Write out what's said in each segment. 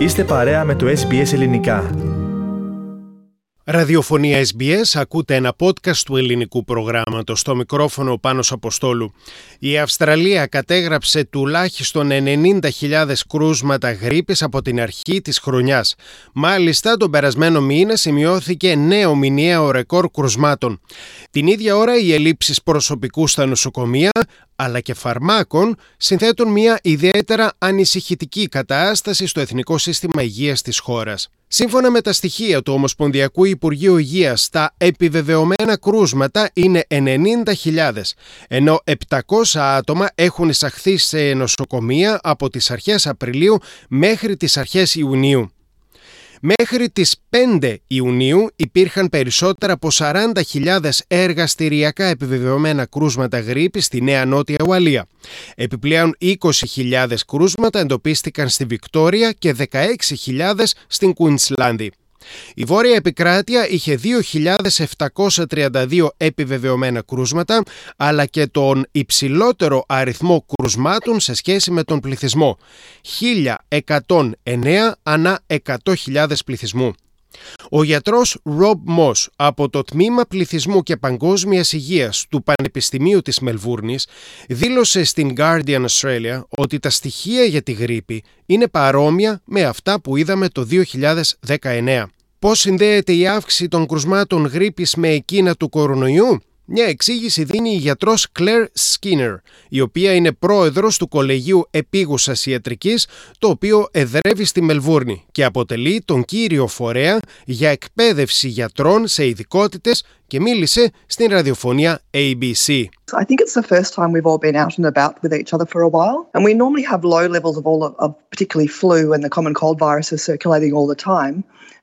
Είστε παρέα με το SBS Ελληνικά. Ραδιοφωνία SBS, ακούτε ένα podcast του ελληνικού προγράμματος. Στο μικρόφωνο Πάνος Αποστόλου. Η Αυστραλία κατέγραψε τουλάχιστον 90.000 κρούσματα γρήπης από την αρχή της χρονιάς. Μάλιστα, τον περασμένο μήνα σημειώθηκε νέο μηνιαίο ρεκόρ κρουσμάτων. Την ίδια ώρα οι ελλείψεις προσωπικού στα νοσοκομεία αλλά και φαρμάκων συνθέτουν μια ιδιαίτερα ανησυχητική κατάσταση στο Εθνικό Σύστημα Υγείας της χώρας. Σύμφωνα με τα στοιχεία του Ομοσπονδιακού Υπουργείου Υγείας, τα επιβεβαιωμένα κρούσματα είναι 90.000, ενώ 700 άτομα έχουν εισαχθεί σε νοσοκομεία από τις αρχές Απριλίου μέχρι τις αρχές Ιουνίου. Μέχρι τις 5 Ιουνίου υπήρχαν περισσότερα από 40.000 εργαστηριακά επιβεβαιωμένα κρούσματα γρήπης στη Νέα Νότια Ουαλία. Επιπλέον 20.000 κρούσματα εντοπίστηκαν στη Βικτόρια και 16.000 στην Κουινσλάνδη. Η Βόρεια Επικράτεια είχε 2.732 επιβεβαιωμένα κρούσματα, αλλά και τον υψηλότερο αριθμό κρουσμάτων σε σχέση με τον πληθυσμό. 1.109 ανά 100.000 πληθυσμού. Ο γιατρός Ρομπ Μος από το Τμήμα Πληθυσμού και Παγκόσμιας Υγείας του Πανεπιστημίου της Μελβούρνης δήλωσε στην Guardian Australia ότι τα στοιχεία για τη γρήπη είναι παρόμοια με αυτά που είδαμε το 2019. Πώς συνδέεται η αύξηση των κρουσμάτων γρήπης με εκείνα του κορονοϊού; Μια εξήγηση δίνει η γιατρός Claire Skinner, η οποία είναι πρόεδρος του Κολεγίου Επίγουσας Ιατρικής, το οποίο εδρεύει στη Μελβούρνη και αποτελεί τον κύριο φορέα για εκπαίδευση γιατρών σε ειδικότητες και μίλησε στην ραδιοφωνία ABC. I think it's the first time we've all been out and about with each other for a while. And we normally have low levels of all of particularly flu and the common cold viruses circulating all the time.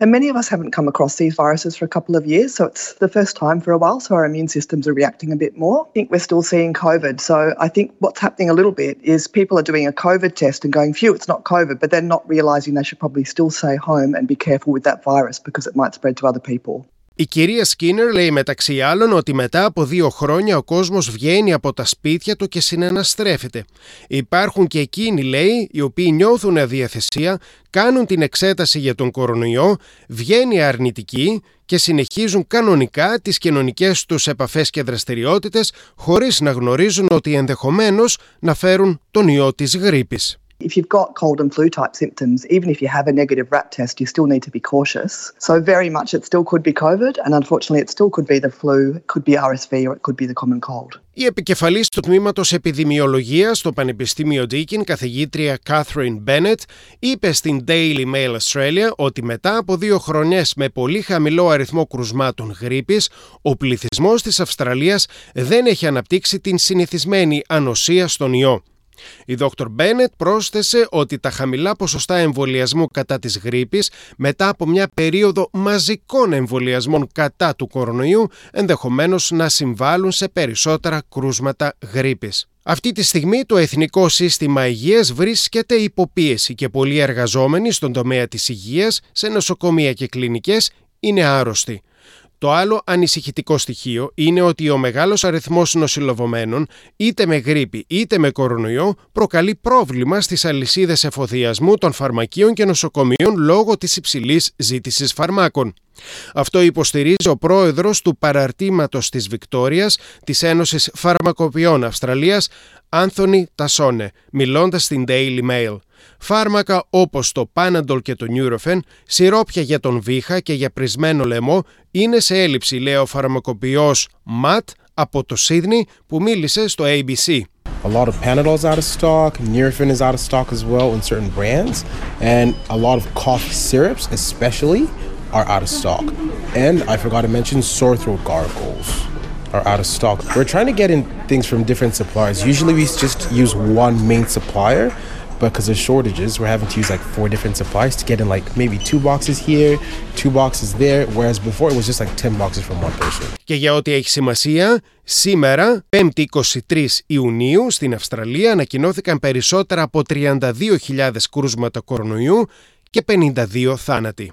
And many of us haven't come across these viruses for a couple of years, so it's the first time for a while, so our immune systems are reacting a bit more. I think we're still seeing COVID. So I think what's happening a little bit is people are doing a COVID test and going, phew, it's not COVID, but they're not realizing they should probably still stay home and be careful with that virus because it might spread to other people. Η κυρία Σκίνερ λέει μεταξύ άλλων ότι μετά από δύο χρόνια ο κόσμος βγαίνει από τα σπίτια του και συναναστρέφεται. Υπάρχουν και εκείνοι, λέει, οι οποίοι νιώθουν αδιαθεσία, κάνουν την εξέταση για τον κορονοϊό, βγαίνει αρνητική και συνεχίζουν κανονικά τις κοινωνικές τους επαφές και δραστηριότητες χωρίς να γνωρίζουν ότι ενδεχομένως να φέρουν τον ιό της γρήπης. If you've got cold and flu type symptoms, even if you have a negative RAT test, you still need to be cautious. So, very much it still could be COVID, and unfortunately, it still could be the flu, it could be RSV, or it could be the common cold. Η επικεφαλής του τμήματος επιδημιολογίας στο Πανεπιστήμιο Deakin, καθηγήτρια Catherine Bennett, είπε στην Daily Mail Australia ότι μετά από δύο χρονιές με πολύ χαμηλό αριθμό κρουσμάτων γρήπης, ο πληθυσμός της Αυστραλίας δεν έχει αναπτύξει την συνηθισμένη ανοσία στον ιό. Η Dr. Bennett πρόσθεσε ότι τα χαμηλά ποσοστά εμβολιασμού κατά της γρήπης μετά από μια περίοδο μαζικών εμβολιασμών κατά του κορονοϊού ενδεχομένως να συμβάλλουν σε περισσότερα κρούσματα γρήπης. Αυτή τη στιγμή το Εθνικό Σύστημα Υγείας βρίσκεται υποπίεση και πολλοί εργαζόμενοι στον τομέα της υγείας σε νοσοκομεία και κλινικές είναι άρρωστοι. Το άλλο ανησυχητικό στοιχείο είναι ότι ο μεγάλος αριθμός νοσηλευομένων είτε με γρήπη είτε με κορονοϊό προκαλεί πρόβλημα στις αλυσίδες εφοδιασμού των φαρμακείων και νοσοκομείων λόγω της υψηλής ζήτησης φαρμάκων. Αυτό υποστηρίζει ο πρόεδρος του παραρτήματος της Βικτόριας της Ένωσης Φαρμακοποιών Αυστραλίας, Άνθονι Τασόνε, μιλώντας στην Daily Mail. Φάρμακα όπως το Panadol και το Nurofen, σιρόπια για τον βήχα και για πρισμένο λαιμό είναι σε έλλειψη, λέει ο φαρμακοποιός Ματ από το Σίδνη που μίλησε στο ABC. A lot of Panadol is out of stock, Nurofen is out of stock as well in certain brands, and a lot of cough syrups especially are out of stock. And I forgot to mention sore throat gargles are out of stock. We're trying to get in things from different suppliers. Usually we just use one main supplier, but because of shortages, we're having to use like four different suppliers to get in like maybe two boxes here, two boxes there, whereas before it was just like 10 boxes from one person. Και για ό,τι έχει σημασία, σήμερα, 5η 23 Ιουνίου, στην Αυστραλία ανακοινώθηκαν περισσότερα από 32.000 κρούσματα κορονοϊού και 52 θάνατοι.